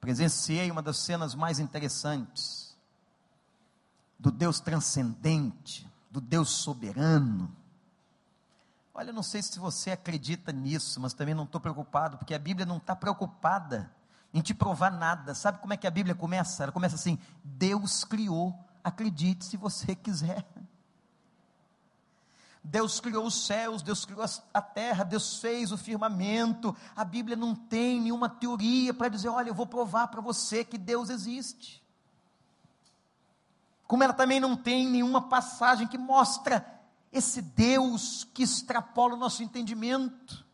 Presenciei uma das cenas mais interessantes do Deus transcendente, do Deus soberano Olha, eu não sei se você acredita nisso, mas também não estou preocupado, porque a Bíblia não está preocupada em te provar nada. Sabe como é que a Bíblia começa? Ela começa assim: Deus criou, acredite se você quiser. Deus criou os céus, Deus criou a terra, Deus fez o firmamento. A Bíblia não tem nenhuma teoria para dizer, olha, eu vou provar para você que Deus existe. Como ela também não tem nenhuma passagem que mostra esse Deus que extrapola o nosso entendimento,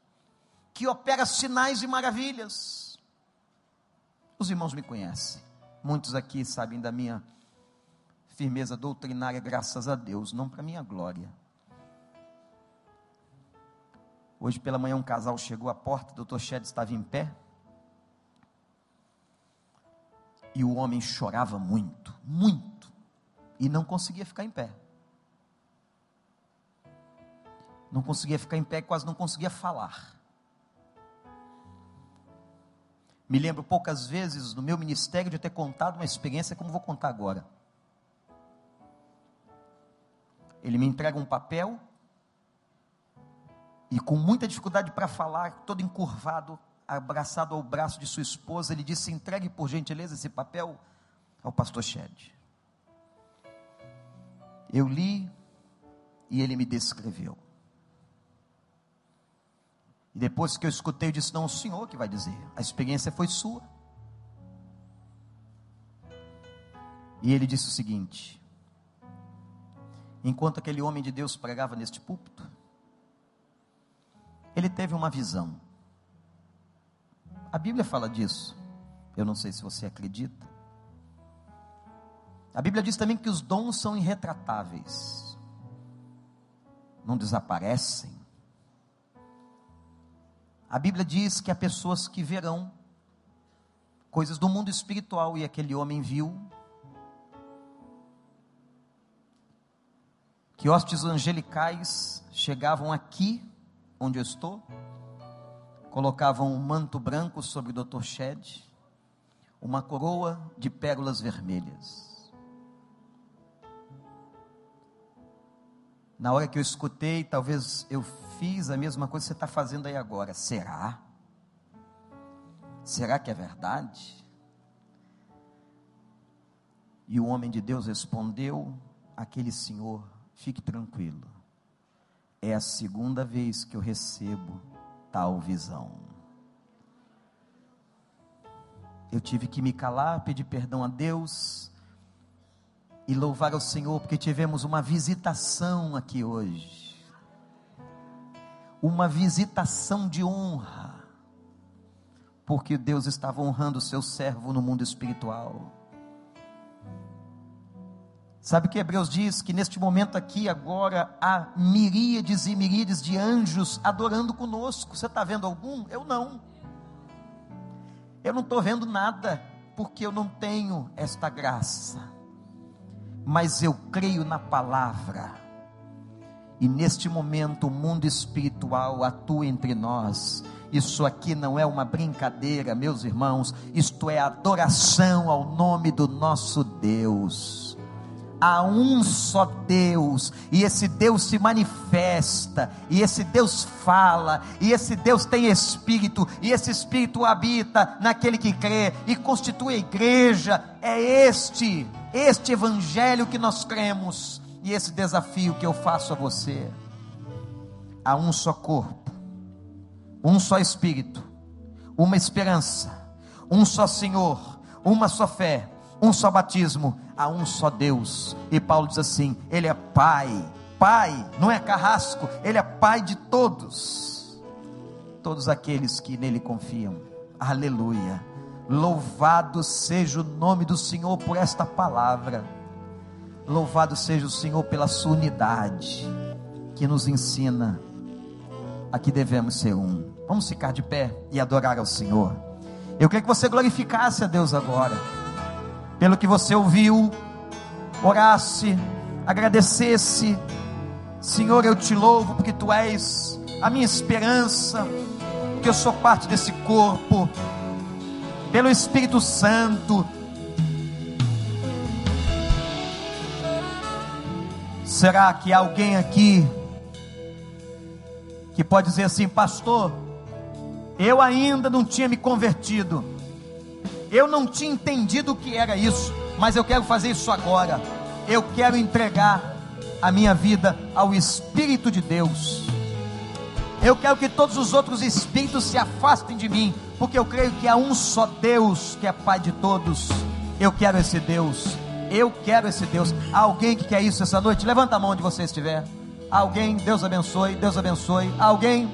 que opera sinais e maravilhas. Os irmãos me conhecem, muitos aqui sabem da minha firmeza doutrinária, graças a Deus, não para minha glória. Hoje pela manhã um casal chegou à porta, o doutor Shed estava em pé. E o homem chorava muito, muito, e não conseguia ficar em pé. Não conseguia ficar em pé, quase não conseguia falar. Me lembro poucas vezes no meu ministério de ter contado uma experiência como vou contar agora. Ele me entrega um papel e com muita dificuldade para falar, todo encurvado, abraçado ao braço de sua esposa, ele disse: "Entregue por gentileza esse papel ao pastor Shed". Eu li e ele me descreveu. E depois que eu escutei, eu disse: Não, o senhor que vai dizer, a experiência foi sua. E ele disse o seguinte: Enquanto aquele homem de Deus pregava neste púlpito, ele teve uma visão. A Bíblia fala disso. Eu não sei se você acredita. A Bíblia diz também que os dons são irretratáveis, não desaparecem, a Bíblia diz que há pessoas que verão coisas do mundo espiritual e aquele homem viu que hostes angelicais chegavam aqui onde eu estou, colocavam um manto branco sobre o Dr. Shed, uma coroa de pérolas vermelhas. Na hora que eu escutei, talvez eu fiz a mesma coisa que você está fazendo aí agora. Será? Será que é verdade? E o homem de Deus respondeu: aquele senhor, fique tranquilo, é a segunda vez que eu recebo tal visão. Eu tive que me calar, pedir perdão a Deus e louvar ao Senhor, porque tivemos uma visitação aqui hoje. Uma visitação de honra, porque Deus estava honrando o seu servo no mundo espiritual. Sabe que Hebreus diz que neste momento aqui, agora, há miríades e miríades de anjos adorando conosco. Você está vendo algum? Eu não. Eu não estou vendo nada, porque eu não tenho esta graça. Mas eu creio na palavra. E neste momento o mundo espiritual atua entre nós. Isso aqui não é uma brincadeira, meus irmãos. Isto é adoração ao nome do nosso Deus há um só Deus, e esse Deus se manifesta, e esse Deus fala, e esse Deus tem espírito, e esse espírito habita naquele que crê e constitui a igreja. É este, este evangelho que nós cremos, e esse desafio que eu faço a você. Há um só corpo, um só espírito, uma esperança, um só Senhor, uma só fé um só batismo, há um só Deus. E Paulo diz assim: Ele é Pai, Pai, não é carrasco, Ele é Pai de todos, todos aqueles que nele confiam. Aleluia. Louvado seja o nome do Senhor por esta palavra. Louvado seja o Senhor pela sua unidade, que nos ensina a que devemos ser um. Vamos ficar de pé e adorar ao Senhor. Eu queria que você glorificasse a Deus agora pelo que você ouviu, orasse, agradecesse. Senhor, eu te louvo porque tu és a minha esperança, porque eu sou parte desse corpo, pelo Espírito Santo. Será que alguém aqui que pode dizer assim, pastor, eu ainda não tinha me convertido, eu não tinha entendido o que era isso, mas eu quero fazer isso agora. Eu quero entregar a minha vida ao Espírito de Deus. Eu quero que todos os outros espíritos se afastem de mim, porque eu creio que há um só Deus que é Pai de todos. Eu quero esse Deus. Eu quero esse Deus. Alguém que quer isso essa noite? Levanta a mão onde você estiver. Alguém, Deus abençoe, Deus abençoe. Alguém,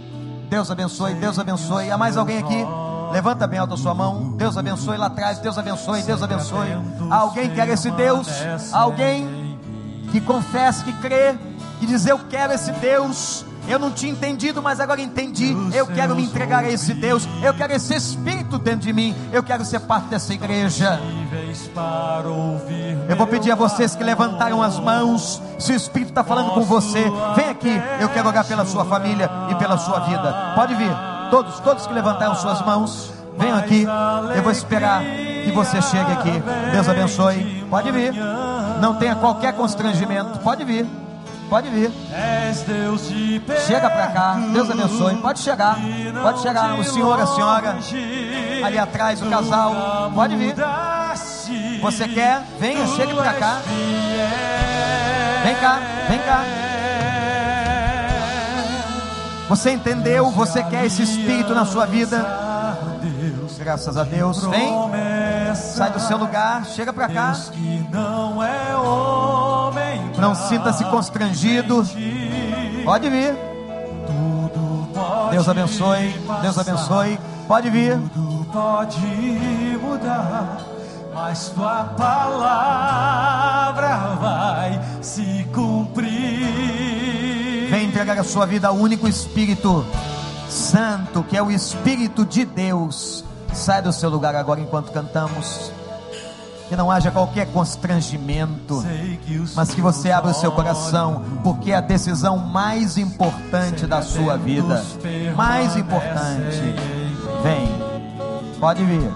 Deus abençoe, Deus abençoe. Há mais alguém aqui? Levanta bem a sua mão. Deus abençoe lá atrás. Deus abençoe. Deus abençoe. Alguém quer esse Deus? Alguém que confessa, que crê, que diz: Eu quero esse Deus. Eu não tinha entendido, mas agora entendi. Eu quero me entregar a esse Deus. Eu quero esse Espírito dentro de mim. Eu quero ser parte dessa igreja. Eu vou pedir a vocês que levantaram as mãos. Se o Espírito está falando com você, vem aqui. Eu quero orar pela sua família e pela sua vida. Pode vir. Todos, todos que levantaram suas mãos, venham aqui. Eu vou esperar que você chegue aqui. Deus abençoe. Pode vir. Não tenha qualquer constrangimento. Pode vir. Pode vir. Chega para cá. Deus abençoe. Pode chegar. Pode chegar. O senhor, a senhora. Ali atrás, o casal. Pode vir. Você quer? Venha, chegue para cá. Vem cá, vem cá. Você entendeu? Você quer esse espírito na sua vida? Graças a Deus. Vem. Sai do seu lugar, chega para cá. Não sinta-se constrangido. Pode vir. Deus abençoe. Deus abençoe. Pode vir. Tudo pode mudar, mas tua palavra vai se cumprir entregar a sua vida ao único Espírito Santo, que é o Espírito de Deus. Sai do seu lugar agora enquanto cantamos. Que não haja qualquer constrangimento, mas que você abra o seu coração, porque é a decisão mais importante da sua vida. Mais importante. Vem, pode vir,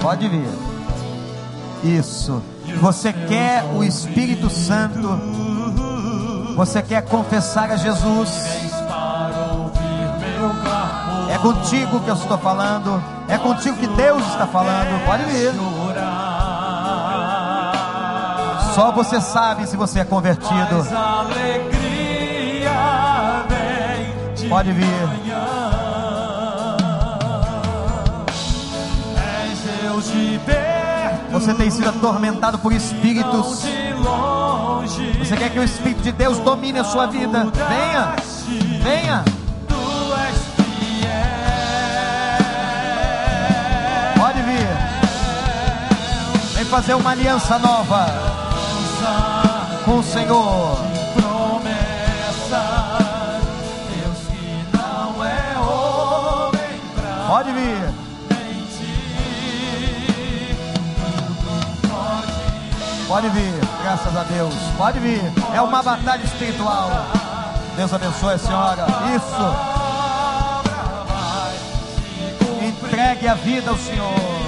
pode vir. Isso. Você quer o Espírito Santo você quer confessar a Jesus? É contigo que eu estou falando. É contigo que Deus está falando. Pode vir. Só você sabe se você é convertido. Pode vir. manhã. És Deus de perto, Você tem sido atormentado por espíritos. Você quer que o Espírito de Deus domine a sua vida? Venha, venha. Tu és fiel. Pode vir. Vem fazer uma aliança nova com o Senhor. promessas. Deus que não é homem pra Pode vir. mentir. Pode vir. Graças a Deus. Pode vir. É uma batalha espiritual. Deus abençoe a senhora. Isso. Entregue a vida ao Senhor.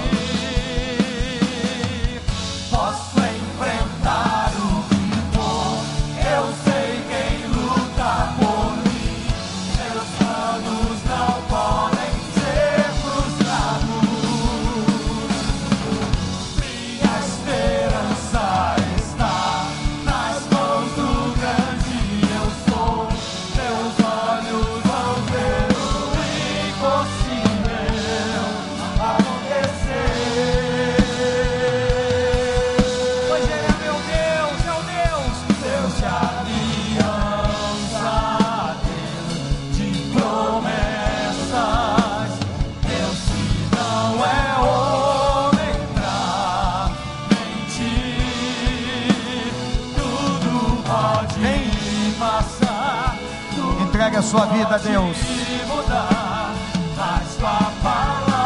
Sua vida Deus. mudar, mas tua palavra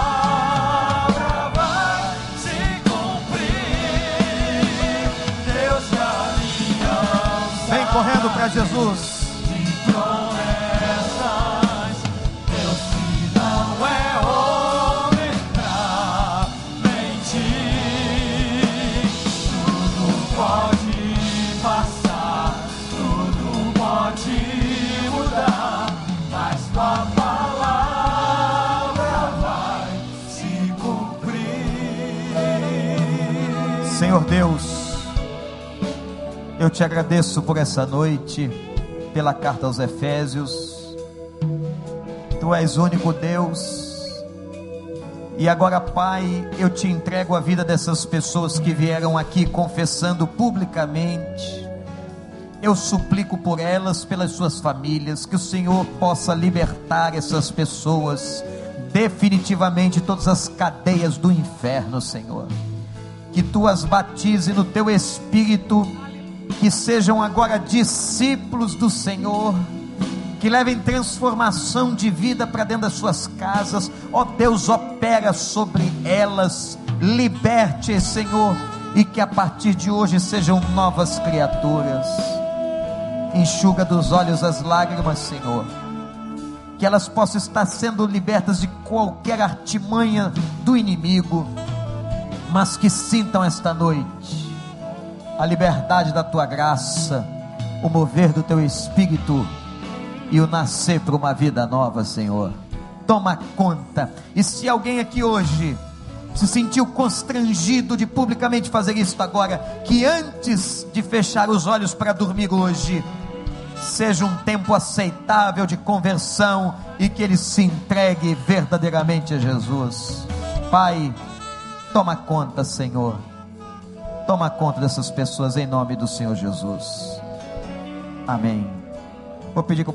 vai se cumprir. Deus Vem correndo para Jesus. Deus, eu te agradeço por essa noite, pela carta aos Efésios. Tu és único Deus. E agora, Pai, eu te entrego a vida dessas pessoas que vieram aqui confessando publicamente. Eu suplico por elas, pelas suas famílias, que o Senhor possa libertar essas pessoas definitivamente de todas as cadeias do inferno, Senhor que tu as batize no teu espírito, que sejam agora discípulos do Senhor, que levem transformação de vida para dentro das suas casas, ó Deus, opera sobre elas, liberte, Senhor, e que a partir de hoje sejam novas criaturas. Enxuga dos olhos as lágrimas, Senhor que elas possam estar sendo libertas de qualquer artimanha do inimigo, mas que sintam esta noite a liberdade da tua graça, o mover do teu espírito e o nascer para uma vida nova, Senhor. Toma conta. E se alguém aqui hoje se sentiu constrangido de publicamente fazer isso agora, que antes de fechar os olhos para dormir hoje, seja um tempo aceitável de conversão e que ele se entregue verdadeiramente a Jesus. Pai, toma conta, Senhor. Toma conta dessas pessoas em nome do Senhor Jesus. Amém. Vou pedir que